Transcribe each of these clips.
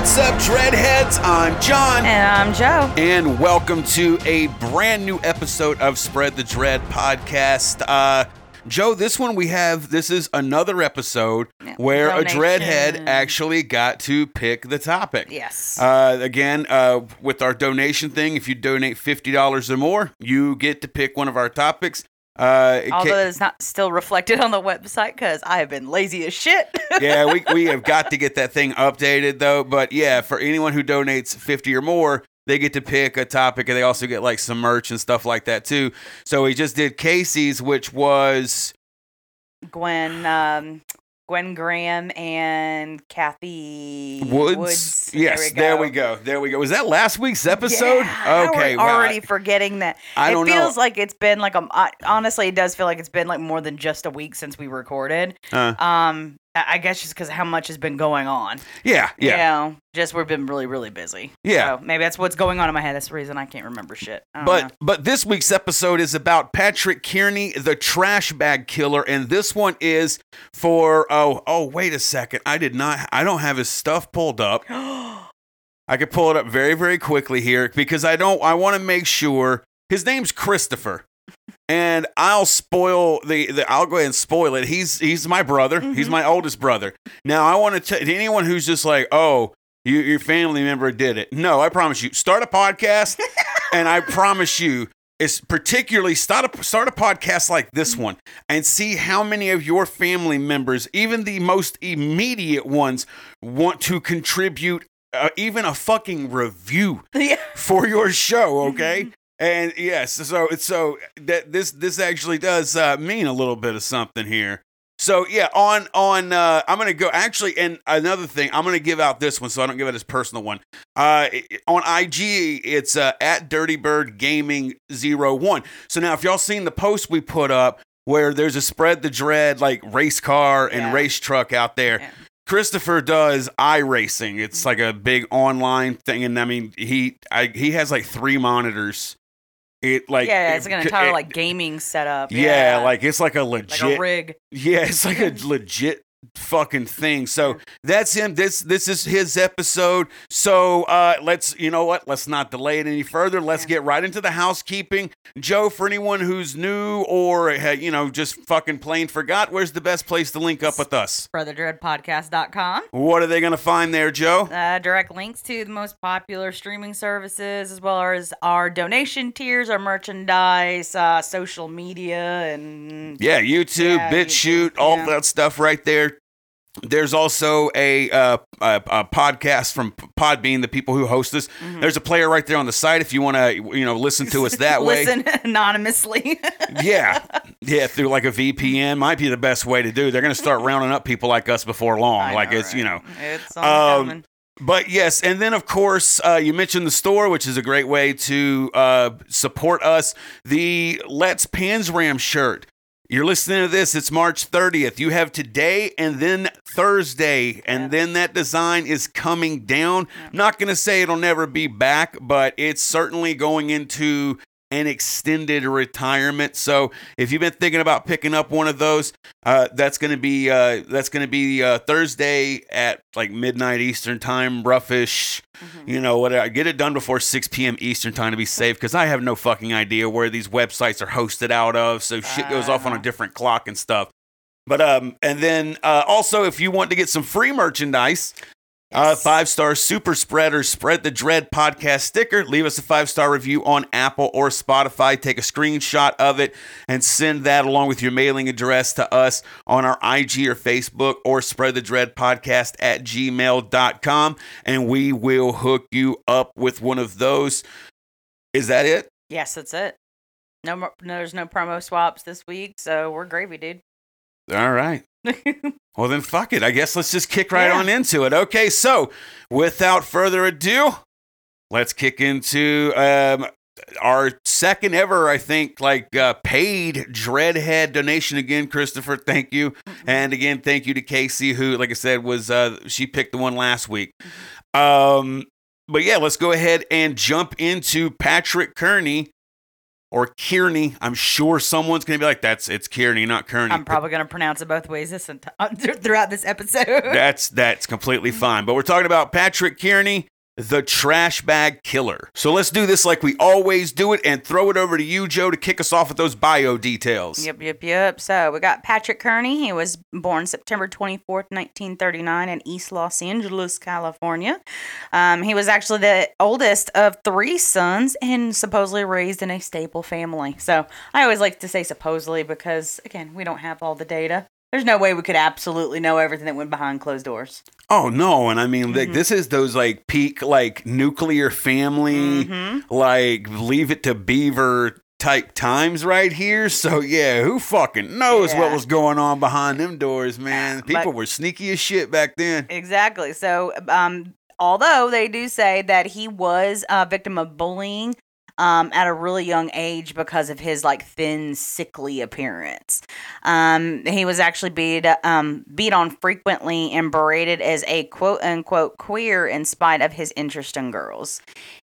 What's up, Dreadheads? I'm John. And I'm Joe. And welcome to a brand new episode of Spread the Dread podcast. Uh, Joe, this one we have, this is another episode where donation. a Dreadhead actually got to pick the topic. Yes. Uh, again, uh, with our donation thing, if you donate $50 or more, you get to pick one of our topics. Uh, it ca- Although it's not still reflected on the website because I have been lazy as shit. yeah, we, we have got to get that thing updated though. But yeah, for anyone who donates 50 or more, they get to pick a topic and they also get like some merch and stuff like that too. So we just did Casey's, which was Gwen, um, Gwen Graham and Kathy Woods. There yes, we go. there we go. There we go. Was that last week's episode? Yeah, okay, we're wow. already forgetting that. I it don't know. feels like it's been like a Honestly, it does feel like it's been like more than just a week since we recorded. Uh, Um, I guess just because how much has been going on. yeah, yeah. You know, just we've been really, really busy. Yeah. So maybe that's what's going on in my head. That's the reason I can't remember shit. Don't know. But but this week's episode is about Patrick Kearney, the trash bag killer, and this one is for oh oh wait a second, I did not I don't have his stuff pulled up. I could pull it up very very quickly here because I don't I want to make sure his name's Christopher. And I'll spoil the, the I'll go ahead and spoil it. He's he's my brother. He's mm-hmm. my oldest brother. Now I want to tell anyone who's just like, oh, you, your family member did it. No, I promise you. Start a podcast, and I promise you, it's particularly start a start a podcast like this mm-hmm. one and see how many of your family members, even the most immediate ones, want to contribute uh, even a fucking review yeah. for your show, mm-hmm. okay? And yes, so so that this this actually does uh, mean a little bit of something here. So yeah, on on uh, I'm gonna go actually, and another thing, I'm gonna give out this one, so I don't give it his personal one. Uh, on IG, it's uh, at Dirty Bird Gaming 01. So now, if y'all seen the post we put up where there's a spread the dread like race car and Yeah. race truck out there. Yeah. Christopher does iRacing. It's like a big online thing, and I mean he I, he has like three monitors. It like yeah, it's like an entire it- like gaming setup. yeah, like it's like a legit like a rig. yeah, it's like a legit fucking thing. So that's him. This this is his episode. So uh let's you know what? Let's not delay it any further. Let's get right into the housekeeping. Joe, for anyone who's new or uh, you know just fucking plain forgot, where's the best place to link up with us? SpreadTheDreadPodcast.com. What are they gonna find there, Joe? Uh, direct links to the most popular streaming services, as well as our donation tiers, our merchandise, uh, social media, and Yeah, YouTube, Yeah, BitChute, all yeah. that stuff right there. There's also a, uh, a, a podcast from Podbean, the people who host us. Mm-hmm. There's a player right there on the site if you want to, you know, listen to us that way. listen anonymously. Yeah, yeah, through like a VPN might be the best way to do. They're going to start rounding up people like us before long. I like know, it's you know, it's Um, coming. but yes, and then of course uh, you mentioned the store, which is a great way to uh, support us. The Let's Panzram shirt. You're listening to this. It's March 30th. You have today and then Thursday, and Yeah. then that design is coming down. Not going to say it'll never be back, but it's certainly going into an extended retirement. So if you've been thinking about picking up one of those, uh, that's going to be uh, that's going to be uh, Thursday at like midnight Eastern time, roughish. Mm-hmm. You know whatever. Get it done before 6 p.m. Eastern time to be safe because I have no fucking idea where these websites are hosted out of. So shit goes off on a Uh. different clock and stuff. But um, and then uh, also if you want to get some free merchandise, uh, five star super spreader, spread the dread podcast sticker. Leave us a five star review on Apple or Spotify. Take a screenshot of it and send that along with your mailing address to us on our IG or Facebook or spread the dread podcast at gmail.com. And we will hook you up with one of those. Is that it? Yes, that's it. No, more, no, there's no promo swaps this week, so we're gravy, dude. All right. Well, then fuck it. I guess let's just kick right Yeah. on into it. Okay, so without further ado, let's kick into um, our second ever, I think, like uh, paid Dreadhead donation again, Christopher. Thank you, and again, thank you to Casey, who, like I said, was uh, she picked the one last week. Um, but yeah, let's go ahead and jump into Patrick Kearney, or Kearney. I'm sure someone's gonna be like, "That's it's Kearney, not Kearney." I'm probably going to pronounce it both ways this ent- throughout this episode. That's that's completely fine. But we're talking about Patrick Kearney, the trash bag killer. So let's do this like we always do it and throw it over to you, Joe, to kick us off with those bio details. Yep, yep, yep. So we got Patrick Kearney. He was born September 24th, 1939, in East Los Angeles, California. Um, he was actually the oldest of three sons and supposedly raised in a stable family. So I always like to say supposedly because, again, we don't have all the data. There's no way we could absolutely know everything that went behind closed doors. Oh no, and I mean like Mhm. this is those like peak like nuclear family Mhm. like leave it to beaver type times right here. So yeah, who fucking knows what was going on behind them doors, man? People but- were sneaky as shit back then. Exactly. So, um, although they do say that he was a victim of bullying um, at a really young age because of his like thin, sickly appearance, um, he was actually beat um, beat on frequently and berated as a quote unquote queer in spite of his interest in girls.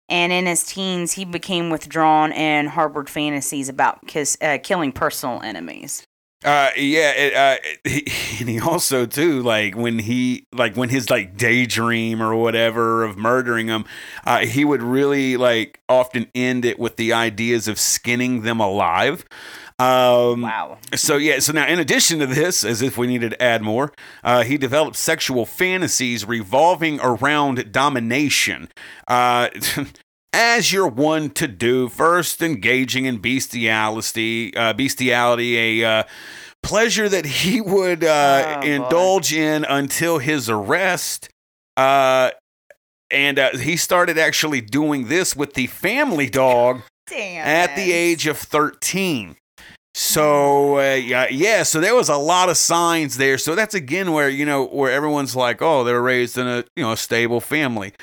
And in his teens, he became withdrawn and harbored fantasies about kiss, uh, killing personal enemies. Uh, yeah, it, uh, he, and he also too like when he like when his like daydream or whatever of murdering them, uh, he would really like often end it with the ideas of skinning them alive. Um, Wow. So yeah, so now in addition to this, as if we needed to add more, uh, he developed sexual fantasies revolving around domination. Uh, as you're one to do, first engaging in bestiality, uh, bestiality, a uh, pleasure that he would uh, Oh, boy. indulge in until his arrest. Uh, and uh, he started actually doing this with the family dog Damn. at the age of 13. So uh, yeah, yeah, so there was a lot of signs there. So that's again where you know where everyone's like, oh, they were raised in a you know a stable family.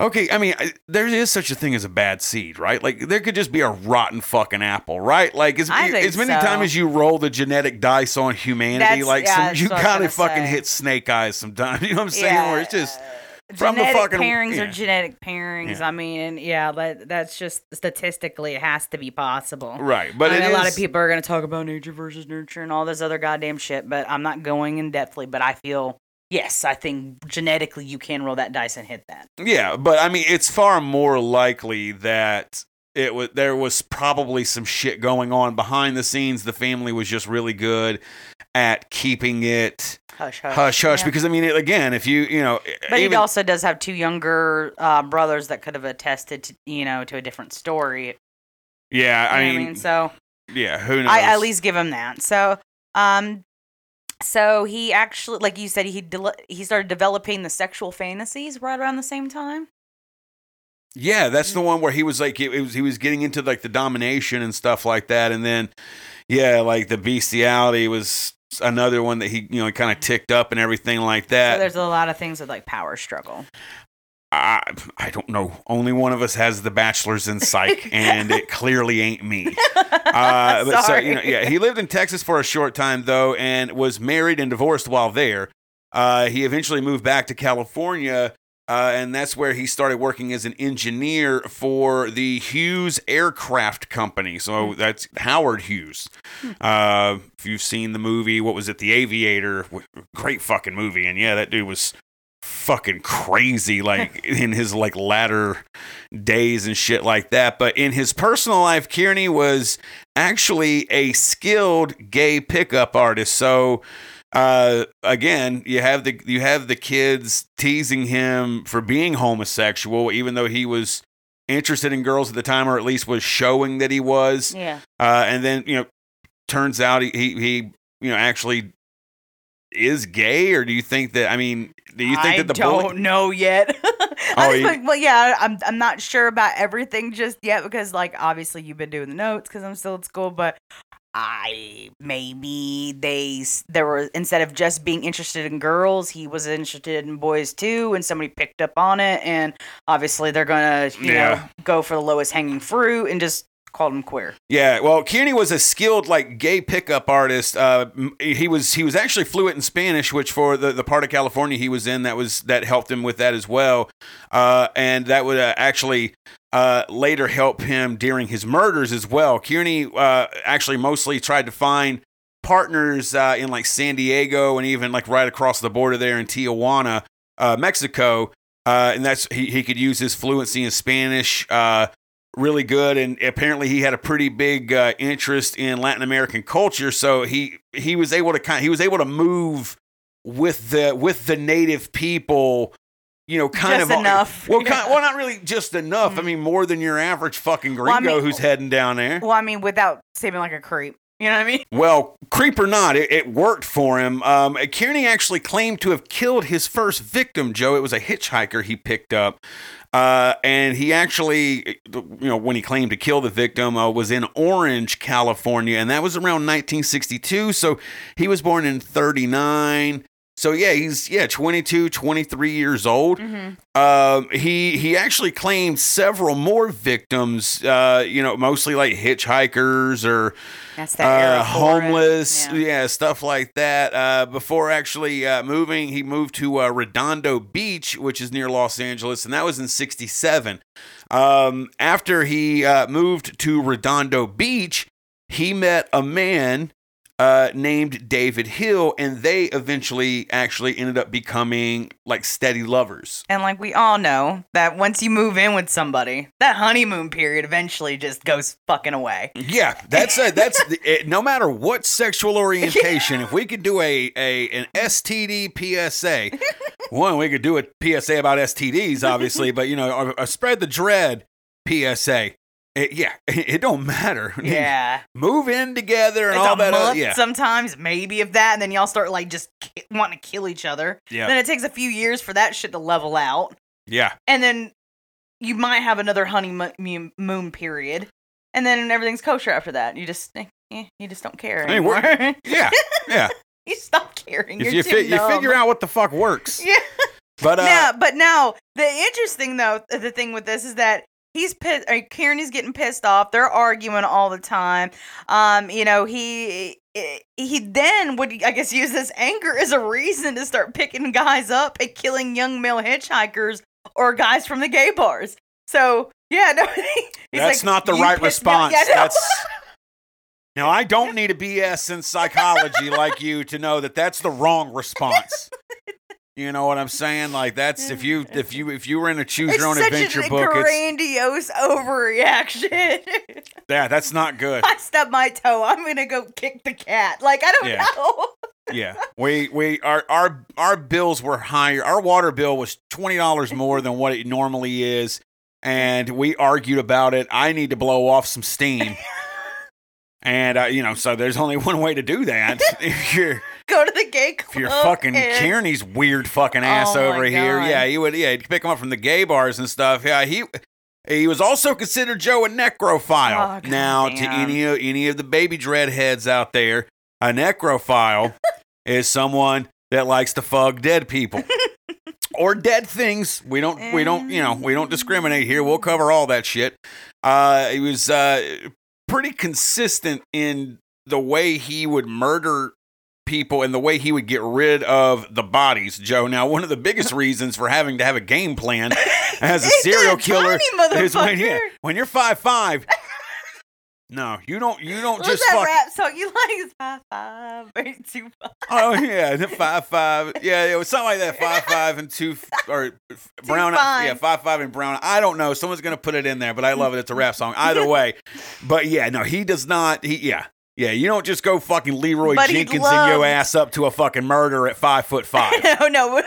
Okay, I mean, there is such a thing as a bad seed, right? Like there could just be a rotten fucking apple, right? Like as, as many so. times as you roll the genetic dice on humanity, That's- like yeah, some, you was gotta fucking say. hit snake eyes sometimes. You know what I'm saying? Where it's just from the fucking- pairings yeah. are genetic pairings. Yeah. I mean, yeah, that that's just statistically it has to be possible. right, but I mean, a lot of people are going to talk about nature versus nurture and all this other goddamn shit, but I'm not going in depthly. But I feel yes, I think genetically you can roll that dice and hit that. Yeah, but I mean, it's far more likely that it was there was probably some shit going on behind the scenes. The family was just really good at keeping it Hush, hush, hush hush. Yeah. Because I mean, it, again, if you you know, But even he also does have two younger uh, brothers that could have attested to you know to a different story. yeah, I know what mean, so yeah, who knows? I at least give him that. So, um, so he actually, like you said, he de- he started developing the sexual fantasies right around the same time. Yeah, that's Mm. the one where he was like, it, it was he was getting into like the domination and stuff like that, and then yeah, like the bestiality was another one that he you know kind of ticked up and everything like So that. there's a lot of things with like power struggle. I, I don't know. Only one of us has the bachelor's in psych, and it clearly ain't me. Uh, but so you know, yeah, he lived in Texas for a short time though, and was married and divorced while there. Uh, he eventually moved back to California, uh, and that's where he started working as an engineer for the Hughes Aircraft Company. So that's Howard Hughes. Uh, if you've seen the movie, what was it, The Aviator? Great fucking movie, and yeah, that dude was fucking crazy like in his like latter days and shit like that. But in his personal life Kearney was actually a skilled gay pickup artist. So uh again you have the you have the kids teasing him for being homosexual even though he was interested in girls at the time or at least was showing that he was. Yeah. uh and then you know turns out he he, he you know actually is gay or do you think that i mean do you think I that the boat I don't bully- know yet. Oh, I just, you- like, well, yeah, I'm I'm not sure about everything just yet because like obviously you've been doing the notes because I'm still at school, but I maybe they there were instead of just being interested in girls, he was interested in boys too, and somebody picked up on it, and obviously they're gonna you know go for the lowest hanging fruit and just called him queer. Yeah, well, Kearney was a skilled like gay pickup artist. Uh, he was he was actually fluent in Spanish, which for the, the part of California he was in, that was that helped him with that as well, uh, and that would uh, actually uh, later help him during his murders as well. Kearney uh, actually mostly tried to find partners uh, in like San Diego and even like right across the border there in Tijuana, uh, Mexico. Uh, and that's he, he could use his fluency in Spanish uh, really good. And apparently he had a pretty big uh, interest in Latin American culture. So he he was able to kind he was able to move with the with the native people. You know, kind Just of enough. Well, kind, well, not really just enough. I mean, more than your average fucking gringo Well, I mean- who's heading down there. Well, I mean, without seeming like a creep. You know what I mean? Well, creep or not, it, it worked for him. Um, Kearney actually claimed to have killed his first victim, Joe. It was a hitchhiker he picked up. Uh, and he actually, you know, when he claimed to kill the victim, uh, was in Orange, California. And that was around 1962. So he was born in 39. So yeah, he's yeah 22, 23 years old. Um, he he actually claimed several more victims. Uh, you know, mostly like hitchhikers or That's that era uh, homeless, Yeah. yeah. stuff like that. Uh, before actually uh, moving, he moved to uh, Redondo Beach, which is near Los Angeles, and that was in '67. Um, after he uh, moved to Redondo Beach, he met a man uh, named David Hill, and they eventually actually ended up becoming like steady lovers. And like we all know that once you move in with somebody, that honeymoon period eventually just goes fucking away. Yeah, that's a, that's it, no matter what sexual orientation. If we could do a a an STD PSA, one we could do a PSA about STDs, obviously, but you know, a, a spread the dread PSA. It, yeah, it, don't matter. Yeah. move in together and It's all that. month other, yeah, sometimes, maybe if that, and then y'all start like just ki- wanting to kill each other. Yeah. Then it takes a few years for that shit to level out, yeah, and then you might have another honeymoon moon period, and then everything's kosher after that. You just eh, eh, you just don't care Hey, we're- anymore. yeah, yeah. you stop caring. If You're you too fi- you figure out what the fuck works, Yeah. but uh, now, but now the interesting though, the thing with this is that he's pissed. Or Kearney's getting pissed off. They're arguing all the time. Um, you know, he he then would I guess use this anger as a reason to start picking guys up and killing young male hitchhikers or guys from the gay bars. So yeah, no, he's that's like, not the right pissed me off." response. Yeah, no. That's now I don't need a BS in psychology like you to know that that's the wrong response. You know what I'm saying? Like that's if you if you if you were in a choose it's your own adventure a book, it's grandiose overreaction. yeah, that's not good. I stubbed my toe. I'm gonna go kick the cat. Like I don't Yeah. know. Yeah, we we our our our bills were higher. Our water bill was twenty dollars more than what it normally is, and we argued about it. I need to blow off some steam. And uh, you know, so there's only one way to do that. if you're Go to the gay club. if you're fucking and- Kearney's weird fucking ass Oh over here, God. yeah, he would, yeah, he'd pick him up from the gay bars and stuff. Yeah, he he was also considered Joe a necrophile. Oh, now, to any of any of the baby dreadheads out there, a necrophile is someone that likes to fuck dead people. Or dead things. We don't. We don't. You know. We don't discriminate here. We'll cover all that shit. Uh, he was uh, pretty consistent in the way he would murder people and the way he would get rid of the bodies, Joe. Now, one of the biggest reasons for having to have a game plan as a serial killer is when, yeah, when you're five five. No, you don't. You don't What's just that fuck. rap song you like? It's five five eight two five. Oh yeah, the five five. Yeah, it was something like that. Five five and two or brown. fine. Yeah, five five and brown. I don't know. Someone's gonna put it in there, but I love it. It's a rap song. Either way, but yeah, no, he does not. He yeah. Yeah, you don't just go fucking Leroy But Jenkins and your ass up to a fucking murder at five foot five. Oh, no, no.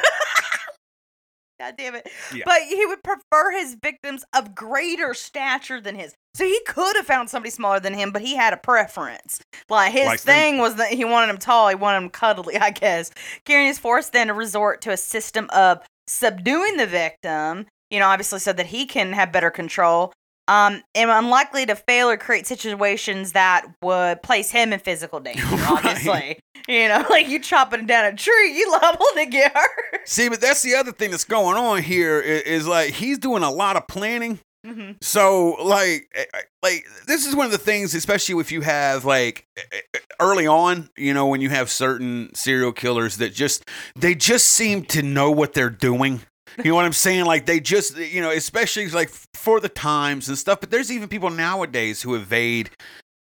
God damn it. Yeah. But he would prefer his victims of greater stature than his. So he could have found somebody smaller than him, but he had a preference. Like his Like them- thing was that he wanted him tall, he wanted him cuddly, I guess. Kearney is forced then to resort to a system of subduing the victim, you know, obviously so that he can have better control. Um, and unlikely to fail or create situations that would place him in physical danger, Right. obviously. You know, like you chopping down a tree, you liable to get hurt. See, but that's the other thing that's going on here is, is like he's doing a lot of planning Mhm. So like eh, eh, like this is one of the things, especially if you have like eh, early on, you know, when you have certain serial killers that just they just seem to know what they're doing. You know what I'm saying? Like they just, you know, especially like for the times and stuff. But there's even people nowadays who evade.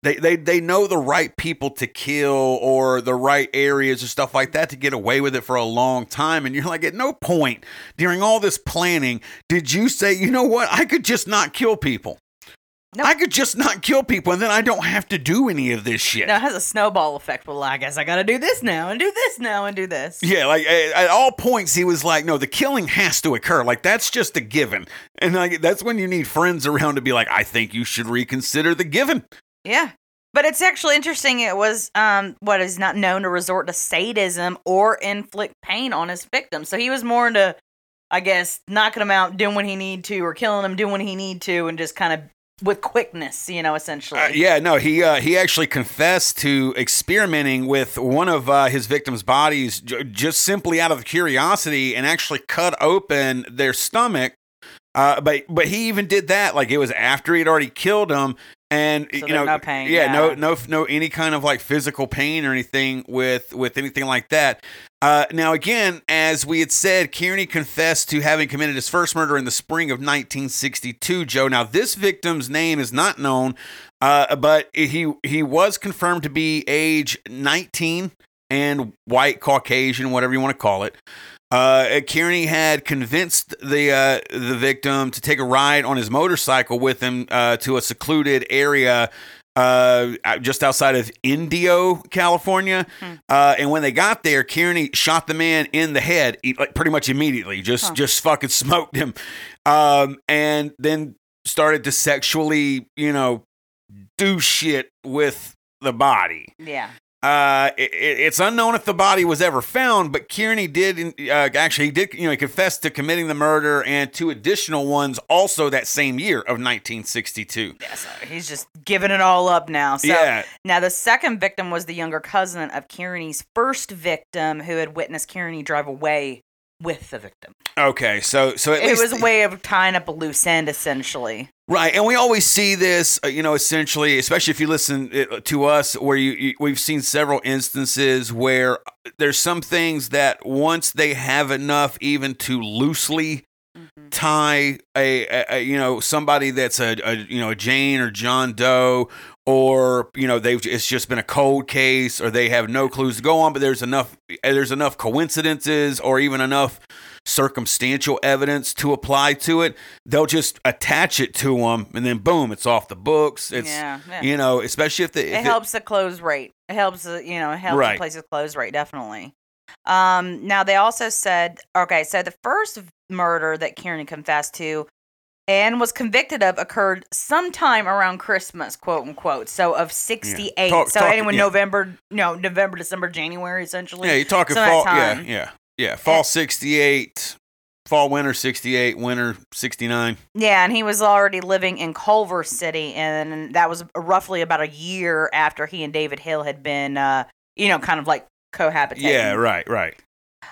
They, they they know the right people to kill or the right areas or stuff like that to get away with it for a long time. And you're like, at no point during all this planning did you say, you know what, I could just not kill people. I could just not kill people, and then I don't have to do any of this shit. Now it has a snowball effect. Well, I guess I got to do this now and do this now and do this. Yeah, like at, at all points, he was like, "No, the killing has to occur. Like that's just a given." And like that's when you need friends around to be like, "I think you should reconsider the given." Yeah. But it's actually interesting. It was um, what is not known to resort to sadism or inflict pain on his victims. So he was more into, I guess, knocking them out, doing what he need to, or killing them, doing what he need to, and just kind of with quickness, you know, essentially. Uh, yeah, no, he uh, he actually confessed to experimenting with one of uh, his victims' bodies j- just simply out of curiosity, and actually cut open their stomach. Uh, but but he even did that like it was after he'd already killed him, and So you know, no pain, yeah, no yeah. no no any kind of like physical pain or anything with with anything like that. Uh, now again, as we had said, Kearney confessed to having committed his first murder in the spring of 1962. Joe. Now this victim's name is not known, uh, but he he was confirmed to be age 19 and white Caucasian, whatever you want to call it. Uh, Kearney had convinced the uh, the victim to take a ride on his motorcycle with him uh, to a secluded area uh, just outside of Indio, California. Hmm. Uh, and when they got there, Kearney shot the man in the head, like pretty much immediately. Just Huh. just fucking smoked him, um, and then started to sexually, you know, do shit with the body. yeah. Uh, it, it- it's unknown if the body was ever found, but Kearney did uh, actually he did you know he confessed to committing the murder and two additional ones also that same year of 1962. Yeah, so he's just giving it all up now. So yeah, now the second victim was the younger cousin of Kearney's first victim who had witnessed Kearney drive away with the victim. okay, so so It was a way of tying up a loose end, essentially. Right, and we always see this, uh, you know, essentially, especially if you listen uh, to us, where you, you we've seen several instances where there's some things that once they have enough, even to loosely Mm-hmm. tie a, a, a you know somebody that's a, a you know a Jane or John Doe, or you know they've it's just been a cold case, or they have no clues to go on, but there's enough there's enough coincidences or even enough circumstantial evidence to apply to it, they'll just attach it to them, and then boom, it's off the books. It's yeah, yeah. you know, especially if the if it helps the close rate. It helps, the, you know, it helps Right. the place's close rate definitely. Um, now they also said, okay, so the first murder that Kearney confessed to and was convicted of occurred sometime around Christmas, quote unquote. So of '68. Talk- so talk- anyone yeah. November, no, November, December, January, essentially. yeah, you're talking of fall, yeah, yeah, yeah, fall '68, fall winter '68, winter '69. Yeah, and he was already living in Culver City, and that was roughly about a year after he and David Hill had been, uh, you know, kind of like cohabitating. Yeah, right, right.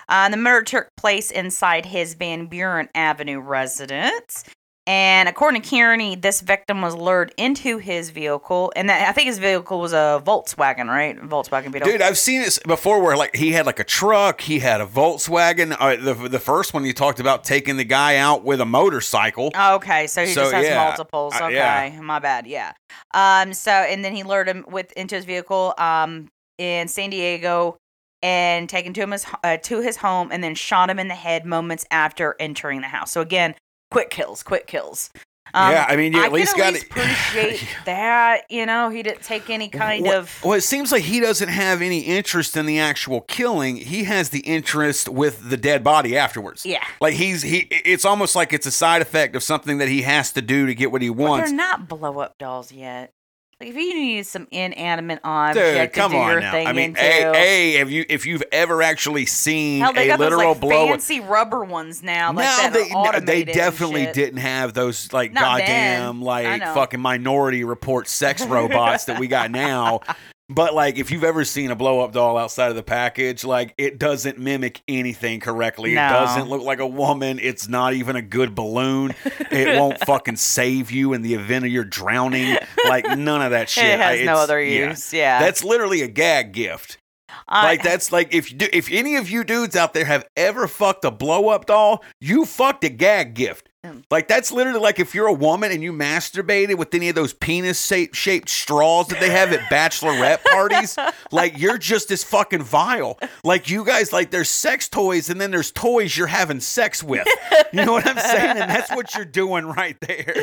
Uh, the murder took place inside his Van Buren Avenue residence. And according to Kearney, this victim was lured into his vehicle, and that, I think his vehicle was a Volkswagen, right? Volkswagen Beetle. Dude, I've seen it before where like he had like a truck, he had a Volkswagen. Uh, the the first one you talked about taking the guy out with a motorcycle. Okay, so he So, just has yeah, multiples. uh, Okay, yeah. my bad. Yeah. Um. So and then he lured him with into his vehicle. Um. In San Diego, and taken to him his uh, to his home, and then shot him in the head moments after entering the house. So again, quick kills, quick kills. Um, yeah, I mean, you I at least got least appreciate that. You know, he didn't take any kind Well- of. Well, it seems like he doesn't have any interest in the actual killing. He has the interest with the dead body afterwards. Yeah. Like he's he. It's almost like it's a side effect of something that he has to do to get what he wants. they're not blow up dolls yet. Like if you need some inanimate object Dude, come to do on your now. thing I mean, into, a, a have you if you've ever actually seen Hell, they a got those literal like blow fancy rubber ones now. Like no, that they no, they definitely didn't have those like Not goddamn I like fucking minority report sex robots that we got now. But like, if you've ever seen a blow up doll outside of the package, like it doesn't mimic anything correctly. No. It doesn't look like a woman. It's not even a good balloon. It won't fucking save you in the event of your drowning. Like none of that shit. it has I- no other yeah. use. Yeah. That's literally a gag gift. I- like that's like if you do, if any of you dudes out there have ever fucked a blow up doll, you fucked a gag gift. Like that's literally like if you're a woman and you masturbated with any of those penis shaped straws that they have at bachelorette parties, like you're just as fucking vile. Like you guys, like there's sex toys and then there's toys you're having sex with. You know what I'm saying? And that's what you're doing right there.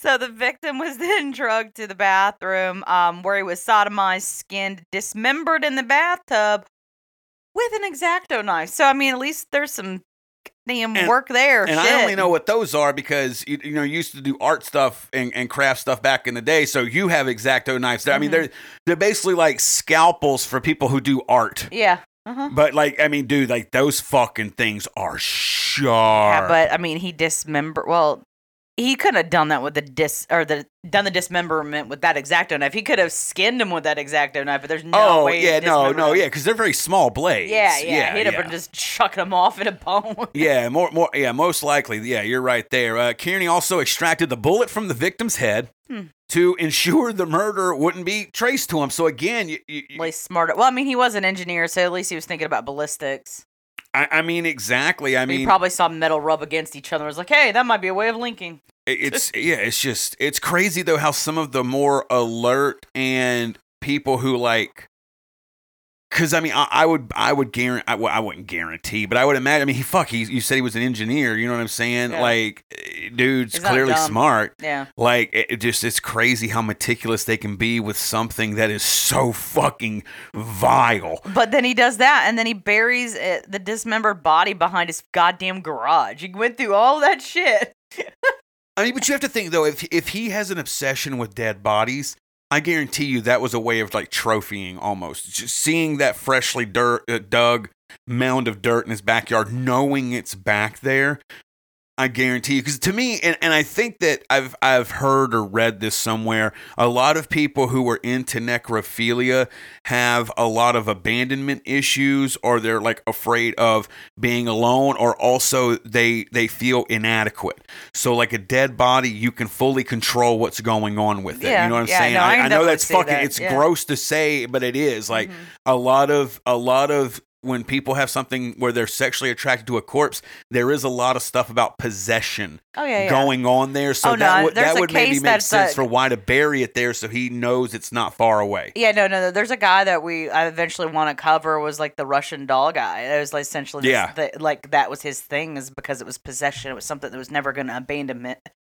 So the victim was then drugged to the bathroom, um, where he was sodomized, skinned, dismembered in the bathtub with an exacto knife. So I mean, at least there's some damn And- work there. And Shit. I only know what those are because you, you know you used to do art stuff and, and craft stuff back in the day. So you have exacto knives. I mean, Mhm. they're they're basically like scalpels for people who do art. Yeah. Uh-huh. But like, I mean, dude, like those fucking things are sharp. Yeah, but I mean, he dismembered. Well, he could have done that with the dis or the done the dismemberment with that exacto knife. He could have skinned him with that exacto knife, but there's no oh way. yeah, no, no, yeah, because they're very small blades. Yeah, yeah, He'd have yeah. been just chucking him off in a bone. Yeah, more, more, yeah, most likely. Yeah, you're right there. Uh, Kearney also extracted the bullet from the victim's head Hmm. to ensure the murder wouldn't be traced to him. So again, you, you, At least smarter. Well, I mean, he was an engineer, so at least he was thinking about ballistics. I, I mean, exactly. I he mean, probably saw metal rub against each other. Was like, hey, that might be a way of linking. It's yeah, it's just it's crazy though how some of the more alert and people who like because I mean I, I would I would guarantee, I, I, wouldn't guarantee but I would imagine I mean he fuck he you said he was an engineer you know what I'm saying Yeah. like eh, dude's clearly dumb. smart Yeah. like it, it just it's crazy how meticulous they can be with something that is so fucking vile But then he does that, and then he buries it, the dismembered body behind his goddamn garage. He went through all that shit. I mean, but you have to think though, if if he has an obsession with dead bodies, I guarantee you that was a way of like trophying almost. Just seeing that freshly dirt uh, dug mound of dirt in his backyard, knowing it's back there. I guarantee you, because to me, and, and I think that I've I've heard or read this somewhere. A lot of people who are into necrophilia have a lot of abandonment issues, or they're like afraid of being alone, or also they they feel inadequate. So like a dead body, you can fully control what's going on with it. Yeah, you know what I'm yeah, saying? no, I I, can know that's fucking. that, It's yeah. gross to say, but it is like Mhm. a lot of a lot of when people have something where they're sexually attracted to a corpse, there is a lot of stuff about possession Oh yeah, yeah. going on there. So Oh, no, that would there's that would maybe make sense uh, for why to bury it there, so he knows it's not far away. Yeah, no, no, no. There's a guy that we I eventually want to cover was like the Russian doll guy. It was like essentially this- Yeah. the, like that was his thing is because it was possession. It was something that was never going to abandon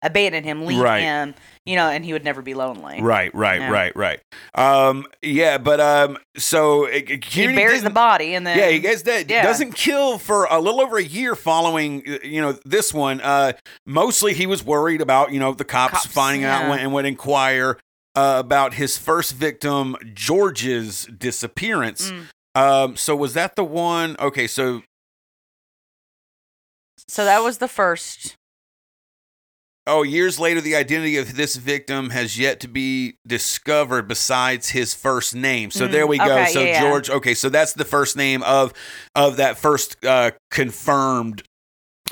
abandon him, leave Right. him, you know, and he would never be lonely. Right, right, Yeah. right, right. Um, yeah, but um, so uh, He buries the body and then Yeah, he gets that. yeah. Doesn't kill for a little over a year following, uh, you know, this one. Uh, mostly he was worried about, you know, the cops, Cops, finding out when- and would inquire uh, about his first victim, George's disappearance. Mm. Um, so was that the one? Okay, so So that was the first. Oh, years later, the identity of this victim has yet to be discovered. Besides his first name, so Mm, there we go. okay, so yeah, yeah. George. Okay, so that's the first name of of that first uh, confirmed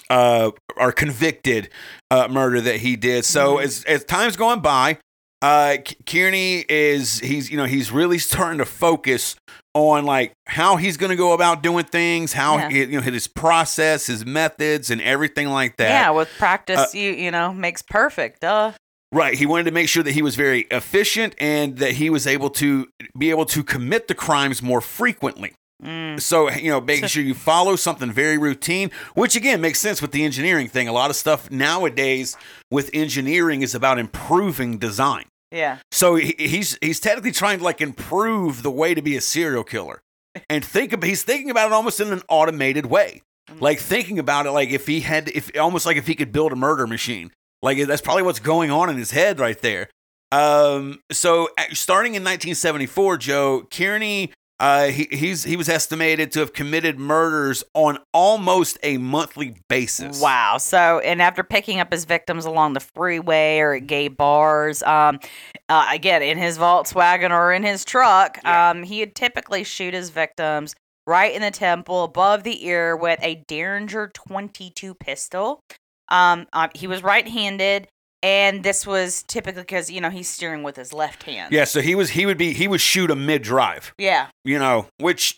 uh, or convicted uh, murder that he did. So Mhm. as as time's going by, uh, Kearney is he's you know he's really starting to focus on like how he's going to go about doing things, how Yeah. he, you know his process, his methods, and everything like that. yeah, with practice, Uh, you you know makes perfect. Duh. Right. He wanted to make sure that he was very efficient and that he was able to be able to commit the crimes more frequently. Mm. So, you know, making sure you follow something very routine, which again makes sense with the engineering thing. A lot of stuff nowadays with engineering is about improving design. Yeah. So he, he's he's technically trying to like improve the way to be a serial killer, and think about he's thinking about it almost in an automated way, like thinking about it like if he had if almost like if he could build a murder machine, like that's probably what's going on in his head right there. Um, so starting in 1974, Joe Kearney Uh, he he's he was estimated to have committed murders on almost a monthly basis. Wow. So, and after picking up his victims along the freeway or at gay bars, um, uh, again in his Volkswagen or in his truck, Yeah. um, he would typically shoot his victims right in the temple above the ear with a Derringer 22 pistol. Um, uh, he was right-handed, and this was typically because you know he's steering with his left hand. Yeah, so he was he would be he would shoot a mid drive. Yeah. You know, which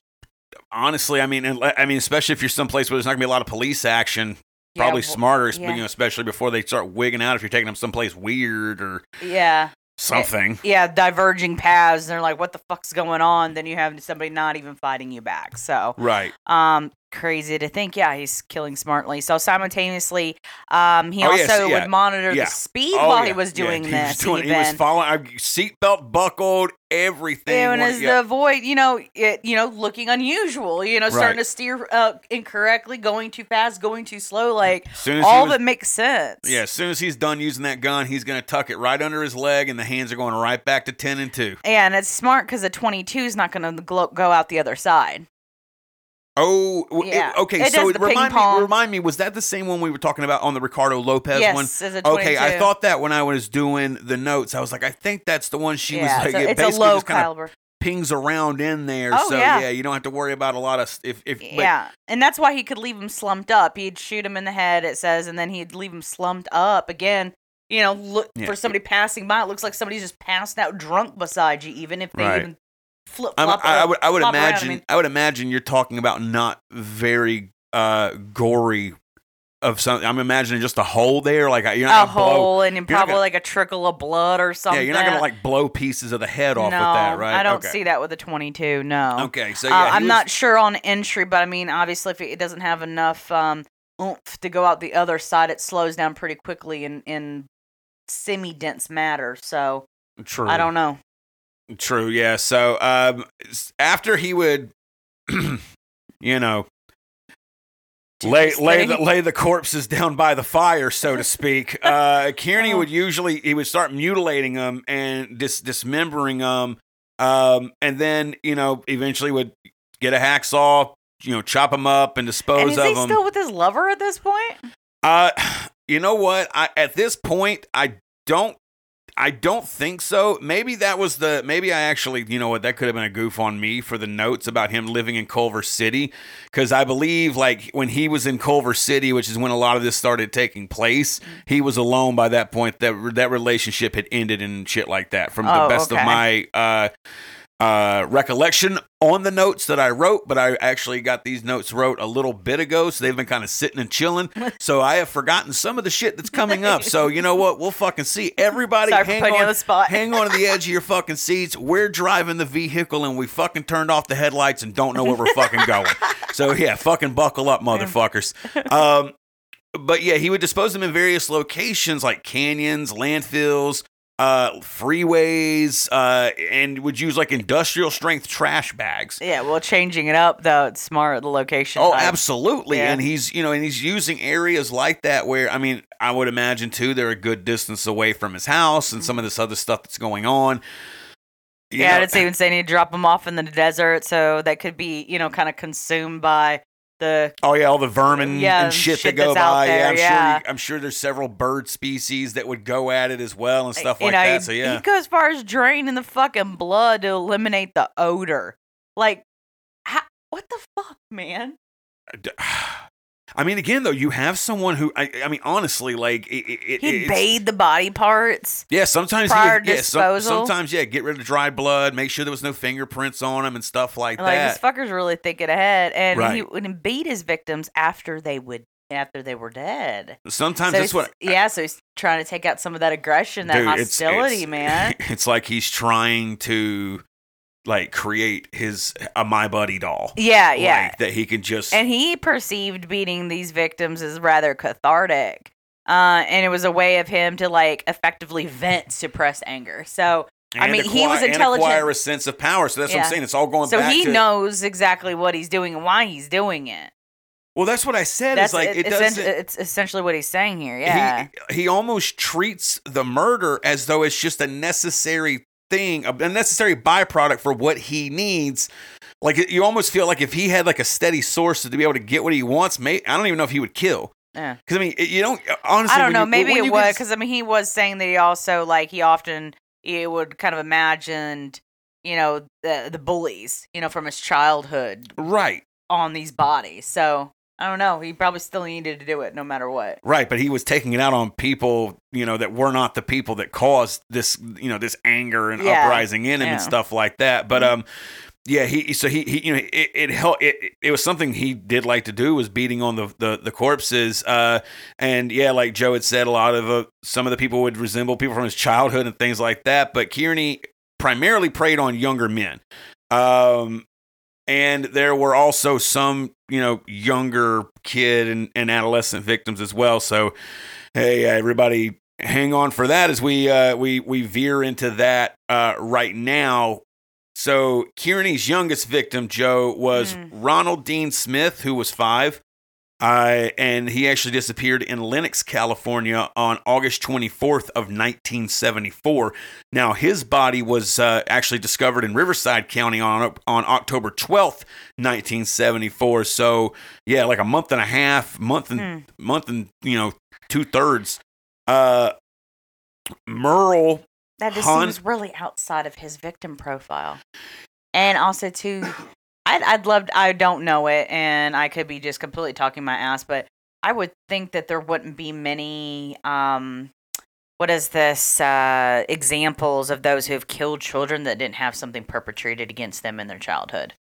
honestly, I mean, I mean, especially if you're someplace where there's not gonna be a lot of police action. Yeah, Probably smarter, yeah. you know, especially before they start wigging out if you're taking them someplace weird or Yeah. something. yeah, diverging paths. They're like, "What the fuck's going on?" Then you have somebody not even fighting you back. So, Right. um, crazy to think. Yeah, he's killing smartly. So simultaneously, um, he Oh, also yes, yeah, would monitor yeah. the speed Oh, while yeah, he was doing he this. Was doing, he was following seatbelt buckled, everything. Is yeah. to avoid, you know, it, you know, looking unusual, you know, starting Right. to steer uh, incorrectly, going too fast, going too slow, like As as all was- it makes sense. Yeah, as soon as he's done using that gun, he's gonna tuck it right under his leg, and the hands are going right back to ten and two. and it's smart because the 22 is not going to go out the other side. Oh, w- it- okay. It so it remind me, remind me, was that the same one we were talking about on the Ricardo Lopez yes, one? a Okay, I thought that when I was doing the notes, I was like, I think that's the one she yeah, was like, so it it's a basically low just kind of caliber. pings around in there. Oh, so yeah. you don't have to worry about a lot of if if but- yeah, and that's why he could leave him slumped up. He'd shoot him in the head, it says, and then he'd leave him slumped up again. You know, look Yeah. for somebody passing by. It looks like somebody's just passed out drunk beside you, even if they Right. even flip flop. I, I would I would flop around. I imagine mean- I would imagine you're talking about not very uh gory of something. I'm imagining just a hole there, like you're a not blow. hole and then not probably gonna- like a trickle of blood or something. Yeah, you're not gonna like blow pieces of the head off no, with that, right? I don't okay. see that with a 22. No. Okay, so Uh, yeah, he I'm was- not sure on entry, but I mean, obviously, if it doesn't have enough um, oomph to go out the other side, it slows down pretty quickly in, in semi dense matter. So true. I don't know. True, yeah. So um, after he would, you know, lay lay the, lay the corpses down by the fire, so to speak, uh, Kearney Oh. would usually he would start mutilating them and dis- dismembering them, um, and then you know eventually would get a hacksaw, you know, chop them up and And dispose is of he them. still with his lover at this point? Uh, you know what? I at this point, I don't. I don't think so. Maybe that was the. Maybe I actually, you know what? That could have been a goof on me for the notes about him living in Culver City, because I believe like when he was in Culver City, which is when a lot of this started taking place, he was alone by that point. That that relationship had ended and shit like that. From the Oh, best of my uh, uh, recollection on the notes that I wrote, but I actually got these notes wrote a little bit ago, so they've been kind of sitting and chilling. so I have forgotten some of the shit that's coming up. So you know what? We'll fucking see. Everybody, Sorry hang on, on the spot. hang on to the edge of your fucking seats. We're driving the vehicle and we fucking turned off the headlights and don't know where we're fucking going. So yeah, fucking buckle up, motherfuckers. Um, but yeah, he would dispose them in various locations like canyons, landfills, uh, freeways, uh, and would use like industrial strength trash bags. Yeah, well, changing it up though, it's smart. The location. Oh, type. absolutely. Yeah. And he's, you know, and he's using areas like that where, I mean, I would imagine too, they're a good distance away from his house and some of this other stuff that's going on. You yeah, know, it's even saying he'd drop them off in the desert, so that could be, you know, kind of consumed by the. Oh yeah, all the vermin Yeah, and shit, shit that go by. yeah, I'm yeah. sure. I'm sure there's several bird species that would go at it as well and stuff you like know, that. So yeah, he goes as far as draining the fucking blood to eliminate the odor. Like, how, what the fuck, man? I mean, again though, you have someone who I, I mean, honestly, like it, it, He bathed the body parts. Yeah, sometimes prior he yeah, some- sometimes yeah, get rid of dry blood, make sure there was no fingerprints on them and stuff like, Like that. this fucker's really thinking ahead, and he would beat his victims after they would after they were dead. Sometimes so that's what yeah, so he's trying to take out some of that aggression, that Dude, it's- hostility, it's- man. It's like he's trying to like create his a my buddy doll. Yeah, yeah. Like, that he can just and he perceived beating these victims as rather cathartic. Uh, and it was a way of him to like effectively vent suppressed anger. So, I mean, he was acquire- and intelligent. acquire a sense of power. So that's what I'm saying. It's all going so he to knows exactly what he's doing and why he's doing it. Well, that's what I said. That's It's like it essen- doesn't. it's essentially what he's saying here. Yeah. he he almost treats the murder as though it's just a necessary thing, a necessary byproduct for what he needs. Like you almost feel like if he had like a steady source to be able to get what he wants, may I don't even know if he would kill. Yeah. Because I mean, you don't honestly. I don't know. you- Maybe it was because I mean he was saying that he also like he often he would kind of imagined you know the the bullies you know from his childhood right, on these bodies. So I don't know. He probably still needed to do it no matter what. right, but he was taking it out on people, you know, that were not the people that caused this, you know, this anger and Yeah. uprising in him Yeah. and stuff like that. But um, yeah, he so he, he you know it it helped it, it was something he did like to do was beating on the the, the corpses uh and yeah like Joe had said a lot of uh, some of the people would resemble people from his childhood and things like that but Kearney primarily preyed on younger men um and there were also some you know younger kid and, and adolescent victims as well so hey everybody hang on for that as we uh we we veer into that uh right now so Kearney's youngest victim, Joe, was Mm. Ronald Dean Smith, who was five. Uh, and he actually disappeared in Lennox, California on August 24th of 1974. Now, his body was uh, actually discovered in Riverside County on, on October 12th, 1974. So, yeah, like a month and a half, month and, Hmm. month and, you know, two thirds. Uh, Merle That just Hun- seems really outside of his victim profile. And also, too, I'd, I'd love, I don't know it, and I could be just completely talking my ass, but I would think that there wouldn't be many, um, what is this, uh, examples of those who have killed children that didn't have something perpetrated against them in their childhood.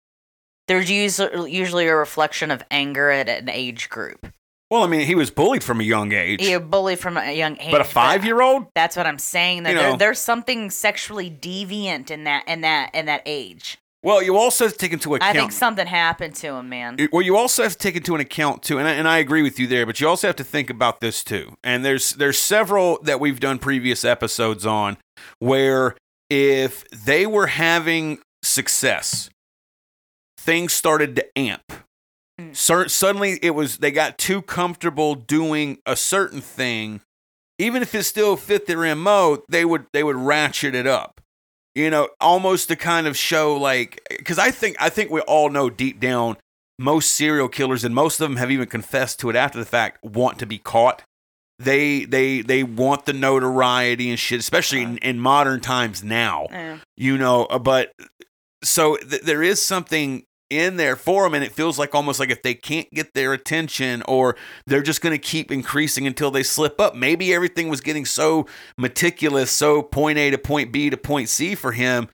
There's usually, usually a reflection of anger at an age group. Well, I mean, he was bullied from a young age. You're bullied from a young age. but a five year old? That's what I'm saying. That You there, there's something sexually deviant in that in that in that age. Well, you also have to take into account. I think something happened to him, man. Well, you also have to take into an account too, and I, and I agree with you there. But you also have to think about this too. And there's there's several that we've done previous episodes on where if they were having success, things started to amp. Mm. Cer- suddenly, it was they got too comfortable doing a certain thing, even if it still fit their mo. They would they would ratchet it up you know, almost to kind of show like because I think I think we all know deep down most serial killers and most of them have even confessed to it after the fact want to be caught. They they they want the notoriety and shit, especially in, in modern times now. Yeah. You know, uh, but so th- there is something in there for them and it feels like almost like if they can't get their attention or they're just going to keep increasing until they slip up. Maybe everything was getting so meticulous so point a to point b to point c for him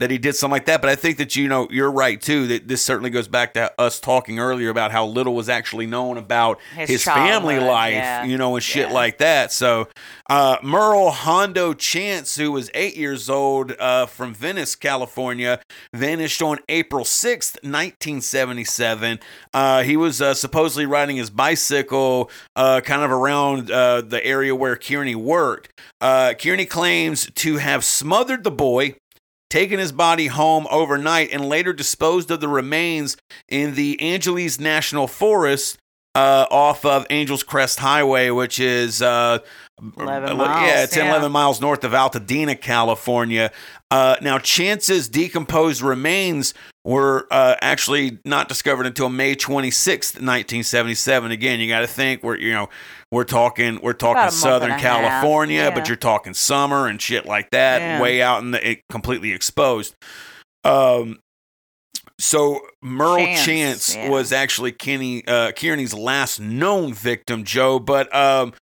that he did something like that but i think that you know you're right too that this certainly goes back to us talking earlier about how little was actually known about His his, family life yeah. you know and shit Yeah. like that so uh, merle hondo chance who was eight years old uh, from venice california vanished on April 6th, 1977. Uh, he was uh, supposedly riding his bicycle uh, kind of around uh, the area where Kearney worked. Uh, Kearney claims to have smothered the boy, taken his body home overnight, and later disposed of the remains in the Angeles National Forest. Uh, off of Angels Crest Highway, which is uh, 11 uh, miles, yeah, it's yeah. 11 miles north of Altadena, California. Uh, now, Chance's decomposed remains were uh, actually not discovered until May 26th, 1977. Again, you got to think we're you know we're talking we're talking About a month Southern and a half, California, but you're talking summer and shit like that, Yeah. way out in the it, completely exposed. Um, so Merle Chance, Chance, yeah. was actually Kenny uh, Kearney's last known victim, Joe. But um,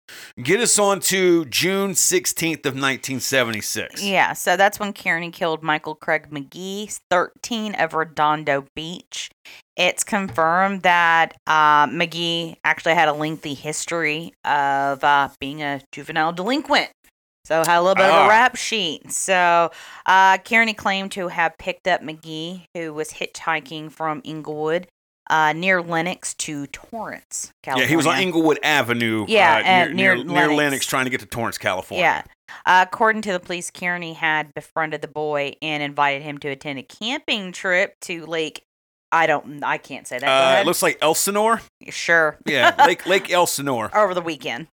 get us on to June 16th of 1976. Yeah, so that's when Kearney killed Michael Craig McGee, 13 of Redondo Beach. It's confirmed that uh, McGee actually had a lengthy history of uh, being a juvenile delinquent. So had a little bit of Ah. a rap sheet. So uh, Kearney claimed to have picked up McGee, who was hitchhiking from Inglewood uh, near Lennox to Torrance, Yeah, he was on Inglewood Avenue. Yeah, uh, near, near near, near Lennox. Lennox, trying to get to Torrance, California. Yeah. Uh, according to the police, Kearney had befriended the boy and invited him to attend a camping trip to Lake. I don't. I can't say that. Uh, it looks like Elsinore. sure. Yeah, Lake Lake Elsinore. Over the weekend,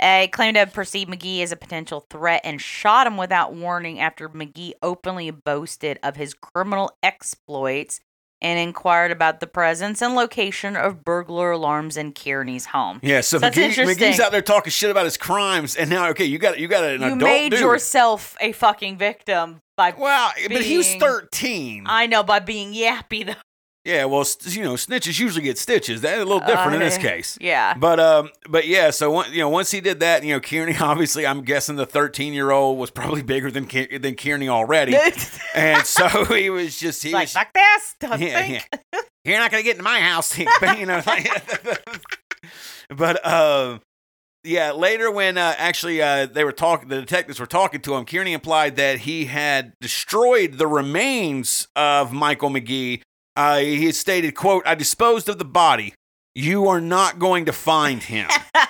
uh, claimed to have perceived McGee as a potential threat and shot him without warning after McGee openly boasted of his criminal exploits and inquired about the presence and location of burglar alarms in Kearney's home. Yeah, so That's McGee. McGee's out there talking shit about his crimes, and now okay, you got you got an you adult made dude. yourself a fucking victim by well, but he was thirteen. I know by being yappy though. Yeah, well, you know, snitches usually get stitches. That's a little different in this Uh, case. Yeah. But um, but yeah. So one, you know, once he did that, you know, Kearney obviously, I'm guessing the 13 year old was probably bigger than Ke- than Kearney already, and so he was just he like was fuck this. Don't yeah, think. yeah. You're not gonna get into my house, you know. like- but um, yeah. Later, when uh, actually uh, they were talking, the detectives were talking to him. Kearney implied that he had destroyed the remains of Michael McGee. Uh, he stated, "quote I disposed of the body. You are not going to find him." uh,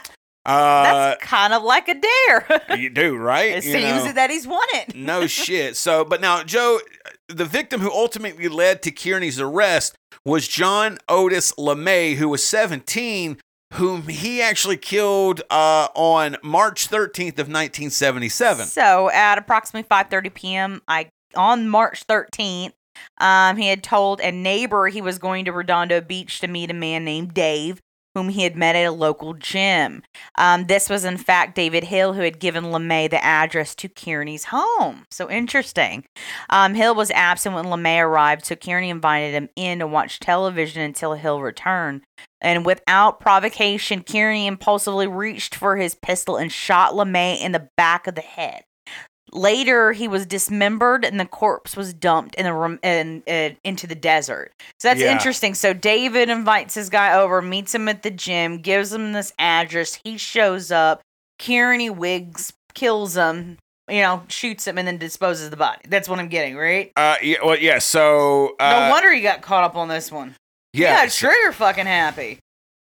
That's kind of like a dare. you do right. it You seems know? that he's won it. no shit. So, but now, Joe, the victim who ultimately led to Kearney's arrest was John Otis LeMay, who was 17, whom he actually killed uh, on March 13th of 1977. So at approximately 5:30 p.m., I on March 13th, um, he had told a neighbor he was going to Redondo Beach to meet a man named Dave, whom he had met at a local gym. Um, this was in fact David Hill, who had given LeMay the address to Kearney's home. So interesting. Um, Hill was absent when LeMay arrived, so Kearney invited him in to watch television until Hill returned. And without provocation, Kearney impulsively reached for his pistol and shot LeMay in the back of the head. Later, he was dismembered and the corpse was dumped in the room in, in, into the desert. So that's Yeah. interesting. So David invites his guy over, meets him at the gym, gives him this address. He shows up. Kearney wigs, kills him, you know, shoots him, and then disposes of the body. That's what I'm getting, right? Uh, yeah, well, yeah. So, uh, no wonder he got caught up on this one. yeah, Yeah, sure you're fucking happy.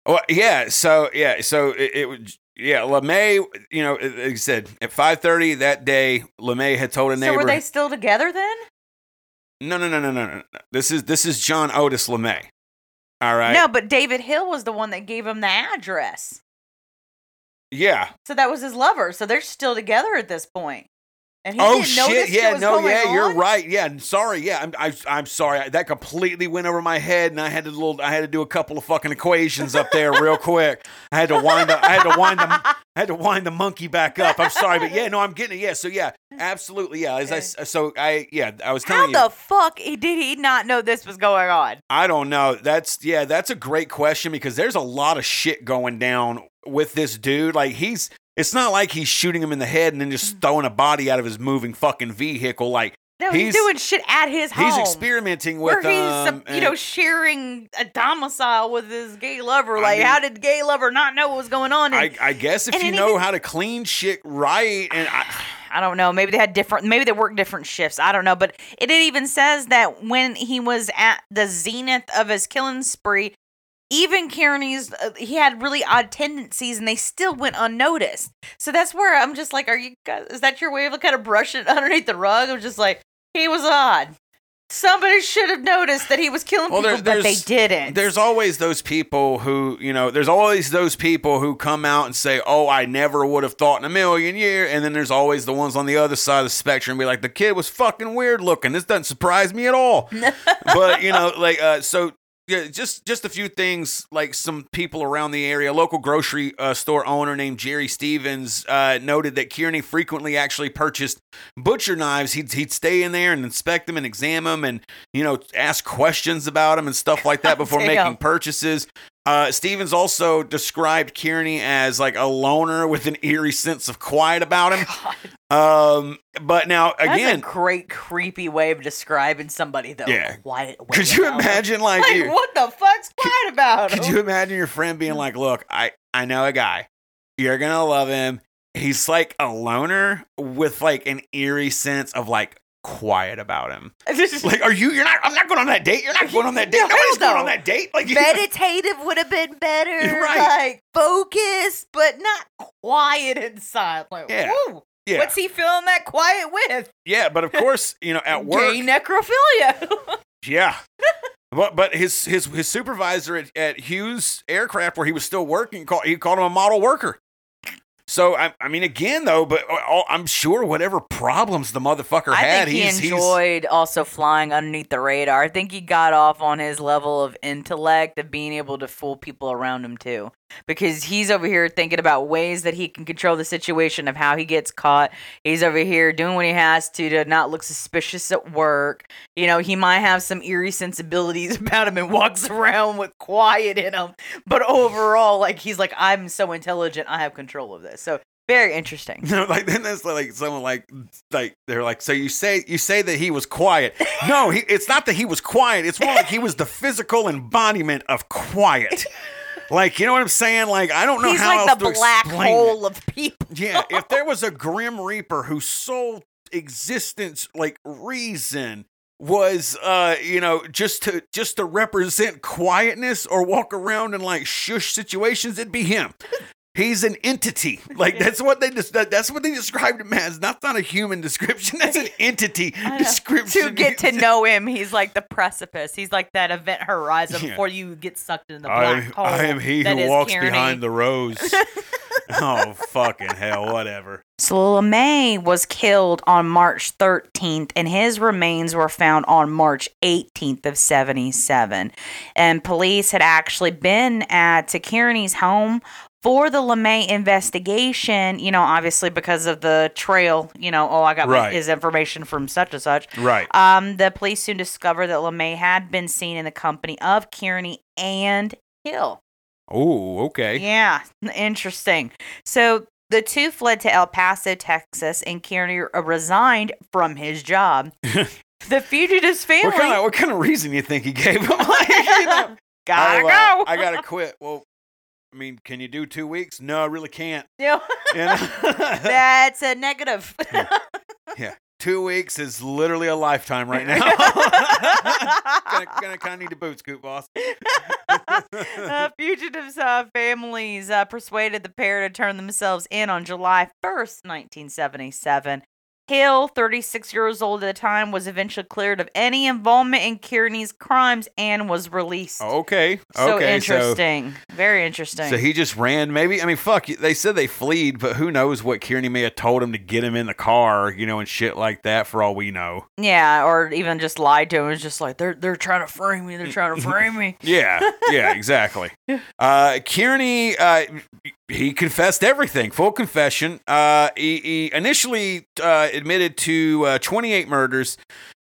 Well, yeah. So, yeah. So it, it was. Yeah, LeMay, you know, like I said, at 5:30 that day, LeMay had told a neighbor. So were they still together then? no, no, no, no, no, no. no. This is this is John Otis LeMay. All right. No, but David Hill was the one that gave him the address. Yeah. So that was his lover. So they're still together at this point. And he oh shit! Yeah, no, yeah, you're right. Yeah, I'm sorry. Yeah, I'm, I, I'm sorry. That completely went over my head, and I had to little, I had to do a couple of fucking equations up there real quick. I had to wind, the, I had to wind the, I had to wind the monkey back up. I'm sorry, but yeah, no, I'm getting it. Yeah, so yeah, absolutely, yeah. As I, so I, yeah, I was How telling you, the fuck did he not know this was going on? I don't know. That's yeah, that's a great question because there's a lot of shit going down with this dude. Like he's it's not like he's shooting him in the head and then just throwing a body out of his moving fucking vehicle. Like No, he's, He's- doing shit at his home. he's experimenting with where he's, um, you know, sharing a domicile with his gay lover. I Like, mean- how did gay lover not know what was going on? And I, I guess if you know even- how to clean shit right, and I, I don't know. Maybe they had different. Maybe they worked different shifts. I don't know. But it even says that when he was at the zenith of his killing spree, even Kearney's, uh, he had really odd tendencies, and they still went unnoticed. So that's where I'm just like, are you guys? Is that your way of kind of brushing it underneath the rug? I'm just like, he was odd. Somebody should have noticed that he was killing Well, people, but they didn't. there's always those people who you know. There's always those people who come out and say, "Oh, I never would have thought in a million years," and then there's always the ones on the other side of the spectrum be like, "The kid was fucking weird looking. This doesn't surprise me at all." but you know, like, uh, so yeah, just just a few things. Like some people around the area, a local grocery uh, store owner named Jerry Stevens uh, noted that Kearney frequently actually purchased butcher knives. He'd he'd stay in there and inspect them and examine them, and you know, ask questions about them and stuff like that before making purchases. Uh, Stevens also described Kearney as like a loner with an eerie sense of quiet about him. Um, but now That's again, a great creepy way of describing somebody, though. Yeah. Quiet. could you imagine like, Like, you- what the fuck's quiet about Could him? you imagine your friend being like, "Look, I I know a guy. You're gonna love him. He's like a loner with like an eerie sense of like quiet about him. Like, are you? You're not. I'm not going on that date. You're not going on that date. No, Nobody's going on that date. Like, meditative would have been better. Right. Like focused, but not quiet inside. Like, Yeah. woo, yeah, what's he feeling that quiet with? yeah. But of course, you know, at work, Gay necrophilia. yeah. But but his his his supervisor at, at Hughes Aircraft, where he was still working, called he called him a model worker. So I, I mean, again though, but uh, I'm sure whatever problems the motherfucker I had, he he's, he's enjoyed also flying underneath the radar. I think he got off on his level of intellect of being able to fool people around him too. Because he's over here thinking about ways that he can control the situation of how he gets caught. He's over here doing what he has to to not look suspicious at work. You know, he might have some eerie sensibilities about him and walks around with quiet in him. But overall, like he's like, I'm so intelligent, I have control of this. So very interesting. No, like then there's like someone like like they're like so you say you say that he was quiet. No, he, it's not that he was quiet. It's more like he was the physical embodiment of quiet. Like you know what I'm saying? Like I don't know He's how like the black explain it. hole of people. Yeah, if there was a grim reaper whose sole existence, like reason, was uh, you know, just to just to represent quietness or walk around in like shush situations, it'd be him. He's an entity. Like that's what they just that, that's what they described him as. That's not a human description. That's an entity description. to get to know him, he's like the precipice. He's like that event horizon Yeah. before you get sucked into the I, black hole. I am he that who is walks Kearney. behind the rose. oh fucking hell, whatever. So LeMay was killed on March 13th, and his remains were found on March 18th of 77. And police had actually been at to Kearney's home for the LeMay investigation, you know, obviously because of the trail, you know, oh, I got Right. his information from such and such. Right. Um, the police soon discovered that LeMay had been seen in the company of Kearney and Hill. Oh, okay. Yeah, interesting. So the two fled to El Paso, Texas, and Kearney resigned from his job. the fugitive's family What kind of what kind of reason you think he gave him? Like, you know, gotta "Oh, uh, go. I gotta quit. Well, I mean, can you do two weeks? No, I really can't. Yeah. That's a negative. yeah, two weeks is literally a lifetime right now. gonna gonna kind of need a boot scoot, boss. uh, fugitives' uh, families uh, persuaded the pair to turn themselves in on July 1st, 1977. Hill, 36 years old at the time, was eventually cleared of any involvement in Kearney's crimes and was released. Okay, so okay, so interesting. Very interesting. so he just ran. Maybe I mean, fuck. They said they fleed, but who knows what Kearney may have told him to get him in the car, you know, and shit like that. For all we know. yeah, or even just lied to him. It was just like, they're, they're trying to frame me. They're trying to frame me. Yeah, yeah, exactly. Uh, Kearney, uh, he confessed everything, full confession. Uh, he, he initially uh, admitted to uh, 28 murders,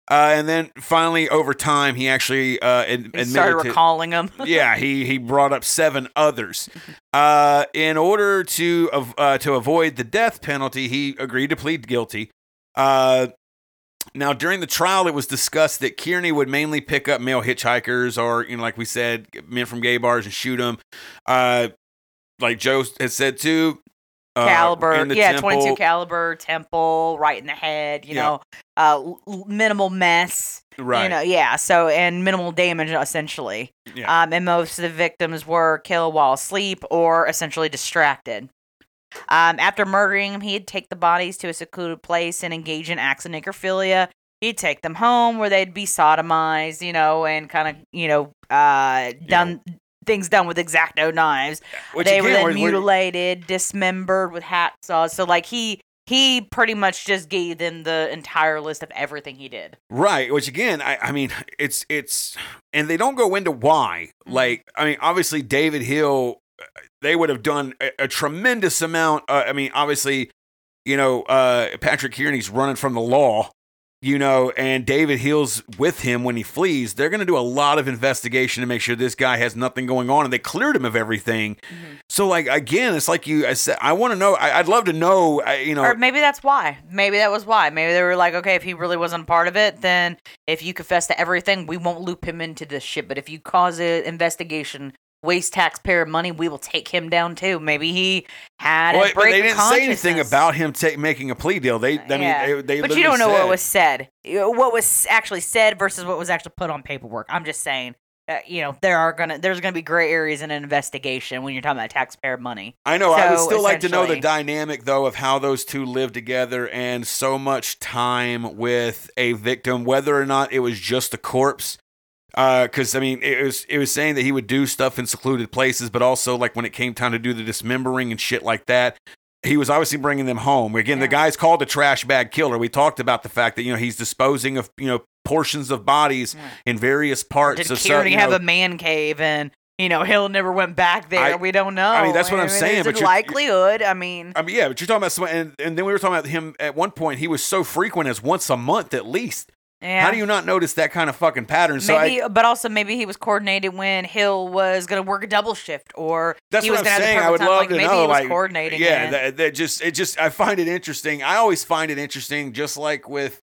uh, and then finally, over time, he actually uh, ad- He started to. recalling them. yeah, he he brought up seven others. Uh, in order to uh, to avoid the death penalty, he agreed to plead guilty. Uh, now, during the trial, it was discussed that Kearney would mainly pick up male hitchhikers, or you know, like we said, men from gay bars and shoot them. Uh, like Joe has said too. uh, caliber, yeah, temple. 22 caliber, temple, right in the head, you Yeah. know, uh, l- minimal mess, Right. you know, yeah, so, and minimal damage essentially. Yeah. Um, and most of the victims were killed while asleep or essentially distracted. Um, after murdering him, he'd take the bodies to a secluded place and engage in acts of necrophilia. He'd take them home where they'd be sodomized, you know, and kind of, you know, uh, done things done with exacto knives Which they were then mutilated, dismembered with hacksaws. So like he he pretty much just gave them the entire list of everything he did. Right, which again, I, I mean, it's it's, and they don't go into why. Mhm. Like, I mean, obviously David Hill, uh, they would have done a, a tremendous amount. Uh, I mean, obviously, you know, uh, Patrick Kearney's running from the law, you know, and David heals with him when he flees. They're going to do a lot of investigation to make sure this guy has nothing going on, and they cleared him of everything. Mm-hmm. So, like, again, it's like you, I said, I want to know. I, I'd love to know. I, you know, Or maybe that's why. Maybe that was why. Maybe they were like, okay, if he really wasn't a part of it, then if you confess to everything, we won't loop him into this shit. But if you cause an investigation, waste taxpayer money, we will take him down too. Maybe he had well, a break they didn't say anything about him ta- making a plea deal. They, I mean, they, they but you don't know said- what was said. What was actually said versus what was actually put on paperwork. I'm just saying. Uh, you know, there are gonna there's gonna be gray areas in an investigation when you're talking about taxpayer money. I know. I would still like to know the dynamic, though, of how those two live together and so much time with a victim, whether or not it was just a corpse. Uh, because I mean, it was it was saying that he would do stuff in secluded places, but also like when it came time to do the dismembering and shit like that. he was obviously bringing them home. Again, the guy's called the trash bag killer. We talked about the fact that you know he's disposing of you know portions of bodies Yeah. in various parts Did of Kearney have know, a man cave and you know Hill never went back there? I- we don't know. I mean, that's what I'm there's saying, a but likelihood. I mean, I mean, yeah, but you're talking about someone, and, and then we were talking about him at one point. He was so frequent as once a month at least. Yeah. How do you not notice that kind of fucking pattern? So maybe, I, but also maybe he was coordinated when Hill was going to work a double shift, or that's he what was I'm gonna have the saying. I would time. love like, to maybe know. he was like, coordinating. yeah, that, that just it just I find it interesting. I always find it interesting, just like with.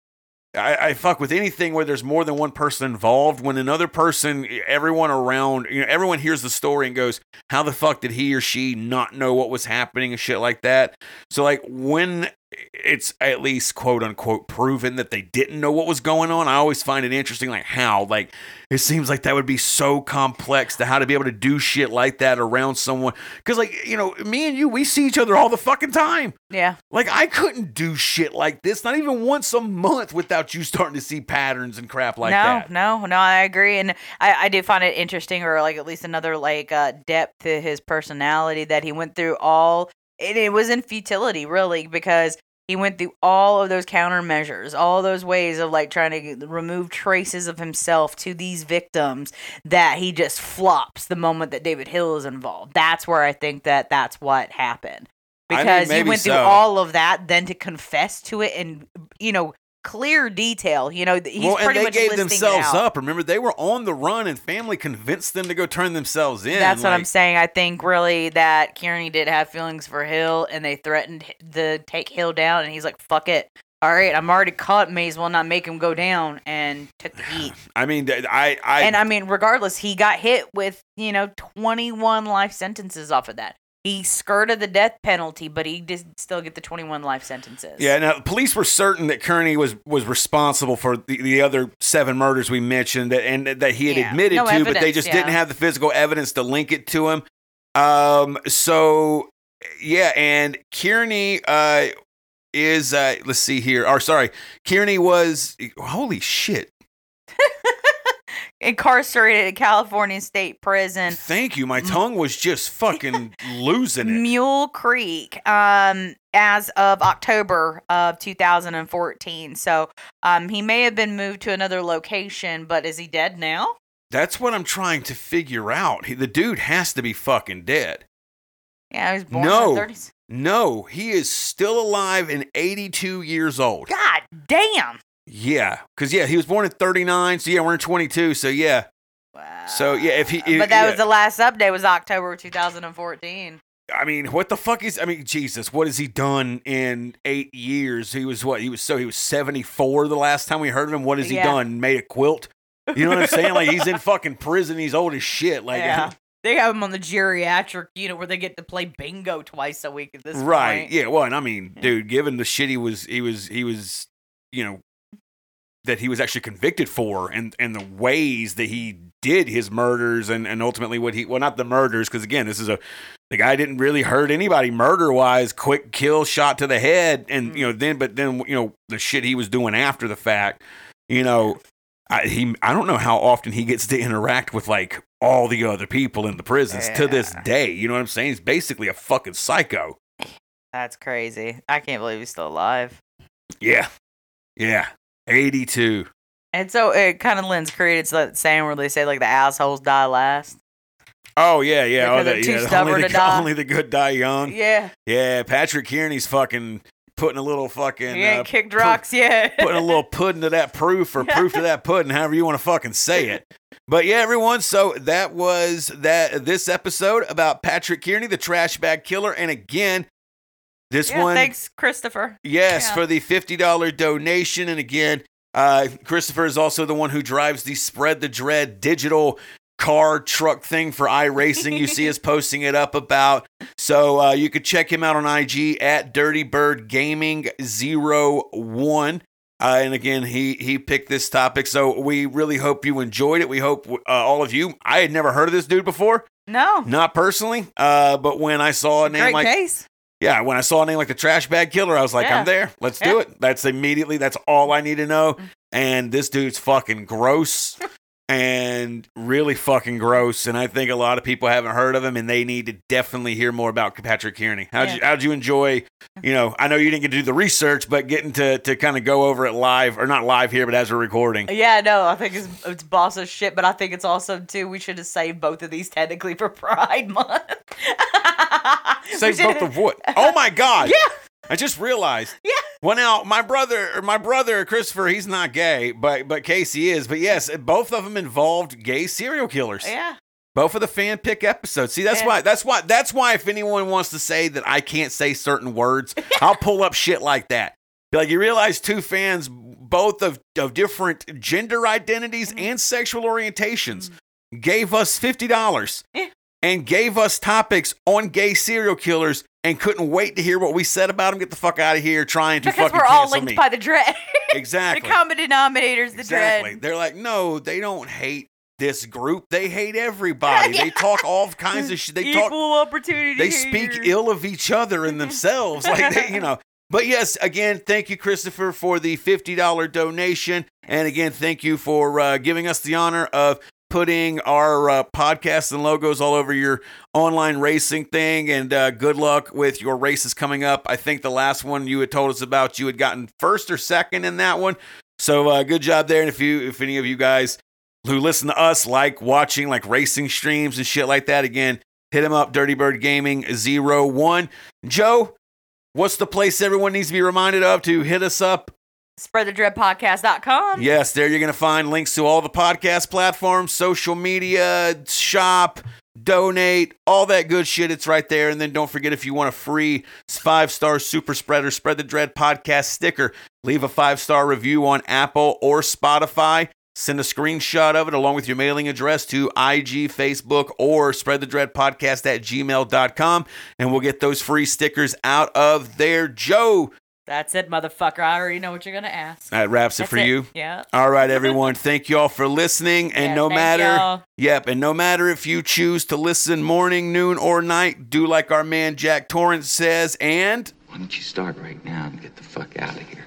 I, I fuck with anything where there's more than one person involved. When another person, everyone around, you know, everyone hears the story and goes, "How the fuck did he or she not know what was happening?" and shit like that. So, like, when it's at least quote unquote proven that they didn't know what was going on, I always find it interesting. Like, how? Like, it seems like that would be so complex to how to be able to do shit like that around someone. Because, like, you know, me and you, we see each other all the fucking time. yeah, Like, I couldn't do shit like this, not even once a month, without you starting to see patterns and crap like no, that. no, no. No, I agree, and I, I do find it interesting, or like at least another like uh, depth to his personality that he went through all. And it was in futility, really, because he went through all of those countermeasures, all those ways of like trying to remove traces of himself to these victims. That he just flops the moment that David Hill is involved. That's where I think that that's what happened I mean, because he went through all of that, then to confess to it and you know clear detail. You know, he's well, and pretty they much gave themselves up. Remember, they were on the run, and family convinced them to go turn themselves in. That's what I'm saying. I think really that Kearney did have feelings for Hill, and they threatened to take Hill down, and he's like, "Fuck it." All right, I'm already caught. May as well not make him go down, and took the heat. I mean, I, I, and I mean, regardless, he got hit with you know 21 life sentences off of that. He skirted the death penalty, but he did still get the 21 life sentences. Yeah, now police were certain that Kearney was was responsible for the, the other seven murders we mentioned, that, and that he had Yeah, admitted no to, but they just yeah. didn't have the physical evidence to link it to him. Um, so yeah, and Kearney uh is uh let's see here. Or sorry, Kearney was holy shit. incarcerated at California State Prison. Thank you. My tongue was just fucking losing it. Mule Creek um as of October of 2014. So um he may have been moved to another location, but is he dead now? That's what I'm trying to figure out. He, the dude has to be fucking dead. Yeah, he was born No. in the 30s. No, he is still alive and 82 years old. God damn. Yeah, because yeah, he was born in 39, so yeah, we're in 22, so yeah. Wow. So, yeah, if he- if- but that yeah. was the last update was October 2014. I mean, what the fuck is? I mean, Jesus, what has he done in eight years? He was what? He was so he was 74 the last time we heard of him. What has he Yeah. done? Made a quilt? You know what I'm saying? Like he's in fucking prison. He's old as shit. Like yeah. Uh-huh. They have him on the geriatric, you know, where they get to play bingo twice a week at this right? point. Yeah. Well, and I mean, dude, given the shit he was, he was, he was, you know, that he was actually convicted for, and and the ways that he did his murders, and and ultimately what he, well, not the murders, because again, this is a the guy didn't really hurt anybody murder wise. Quick kill, shot to the head, and mm. you know then, but then you know the shit he was doing after the fact, you know. I, he, I don't know how often he gets to interact with like all the other people in the prisons to this day. You know what I'm saying? He's basically a fucking psycho. That's crazy. I can't believe he's still alive. Yeah. Yeah. 82. And so it kind of lends credence to that saying where they say like the assholes die last. Oh, yeah, yeah. Because oh, too yeah, stubborn only, to the, die. only the good die young. Yeah, Yeah, Patrick Kearney's fucking putting a little fucking. he ain't uh, kicked pu- rocks yet. putting a little pudding to that proof or proof to that pudding, however you want to fucking say it. But yeah, everyone. So that was that this episode about Patrick Kearney, the trash bag killer. And again, this yeah, one, thanks, Christopher. yes, Yeah. for the fifty dollar donation. And again, uh, Christopher is also the one who drives the Spread the Dread digital car truck thing for iRacing. You see us posting it up about. So uh, you could check him out on IG at Dirty Bird Gaming 01. Uh, and again, he he picked this topic, so we really hope you enjoyed it. We hope uh, all of you. I had never heard of this dude before, No, not personally, uh, but when I saw a name great like case. Yeah, when I saw a name like the Trash Bag Killer, I was like, Yeah. I'm there. Let's do it. That's immediately. That's all I need to know. Mm. And this dude's fucking gross. and really fucking gross. And I think a lot of people haven't heard of him, and they need to definitely hear more about Patrick Kearney. How'd you How'd you enjoy? You know, I know you didn't get to do the research, but getting to to kind of go over it live, or not live here, but as we're recording. Yeah, no, I think it's it's boss of shit, but I think it's awesome too. We should have saved both of these technically for Pride Month. Save both of what? Oh my god! Yeah. I just realized. Yeah. Well, now my brother, or my brother Christopher, he's not gay, but but Casey is. But yes, both of them involved gay serial killers. Yeah. Both of the fan pick episodes. See, that's Yeah. why. That's why. That's why. If anyone wants to say that I can't say certain words, I'll pull up shit like that. Like you realize, two fans, both of of different gender identities Mhm. and sexual orientations, gave us fifty dollars Yeah. And gave us topics on gay serial killers, and couldn't wait to hear what we said about them. Get the fuck out of here, trying to Because fucking we're all linked me. by the dread. exactly. the common denominators, the Exactly. dread. They're like, no, they don't hate this group. They hate everybody. They talk all kinds of shit. They Equal talk. opportunity. They speak haters. ill of each other and themselves. Like they, you know. But yes, again, thank you, Christopher, for the fifty dollar donation, and again, thank you for uh, giving us the honor of putting our uh, podcasts and logos all over your online racing thing. And uh, good luck with your races coming up. I think the last one you had told us about, you had gotten first or second in that one. So uh, good job there. And if you, if any of you guys who listen to us like watching like racing streams and shit like that, again, hit him up. Dirty Bird Gaming zero one. Joe, what's the place everyone needs to be reminded of to hit us up? SpreadTheDreadPodcast.com. Yes, there you're going to find links to all the podcast platforms, social media, shop, donate, all that good shit. It's right there. And then don't forget if you want a free five star super spreader, Spread the Dread podcast sticker, leave a five star review on Apple or Spotify. Send a screenshot of it along with your mailing address to IG, Facebook, or spreadthedreadpodcast the dread podcast at gmail.com. And we'll get those free stickers out of there. Joe, That's it, motherfucker. I already know what you're gonna ask. that wraps it That's for you. Yeah. All right, everyone. Thank you all for listening. And Yeah, no thank matter, y'all. yep, and no matter if you choose to listen morning, noon, or night, do like our man Jack Torrance says. And Why don't you start right now and get the fuck out of here?